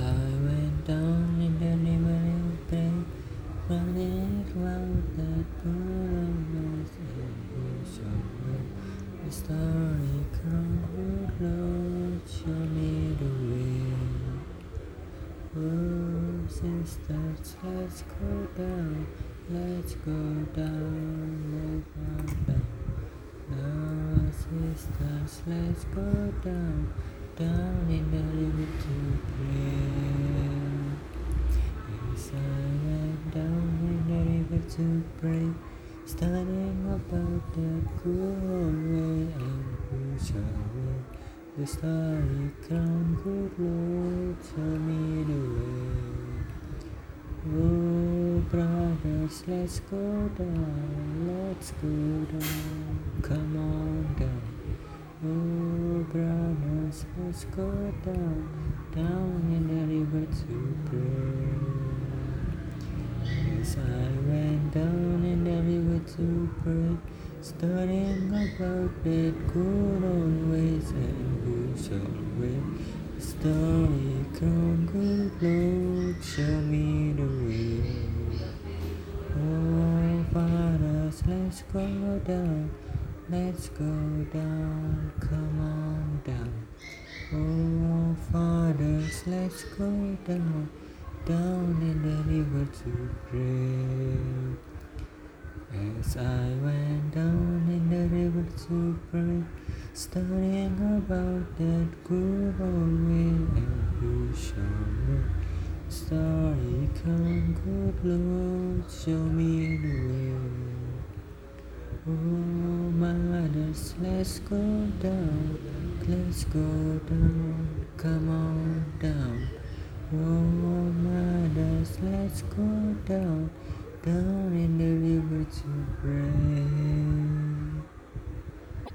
I went down in the river in pain, running around that and bush of the starry crown would Lord show me the way. Oh, sisters, let's go down, let's go down, let's go down. Oh, sisters, let's go down, down in the river to pray. As I went down in the river to pray, studying about that cool way and who shall wear the starry crown, good Lord, show me the way. Oh, brothers, let's go down, let's go down, come on down. Oh, brothers, let's go down, down in the river to pray. As I went down in the river to pray, studying about that good old ways and who shall wear the starry crown, good Lord, show me the way. Oh, fathers, let's go down, let's go down, come on down. Oh, fathers, let's go down, down in the river to pray. As I went down in the river to pray, studying about that good old way and who shall wear starry crown, good Lord, show me the way. Oh, mothers, let's go down, let's go down, come on down. Oh, mothers, let's go down, down in the river to pray.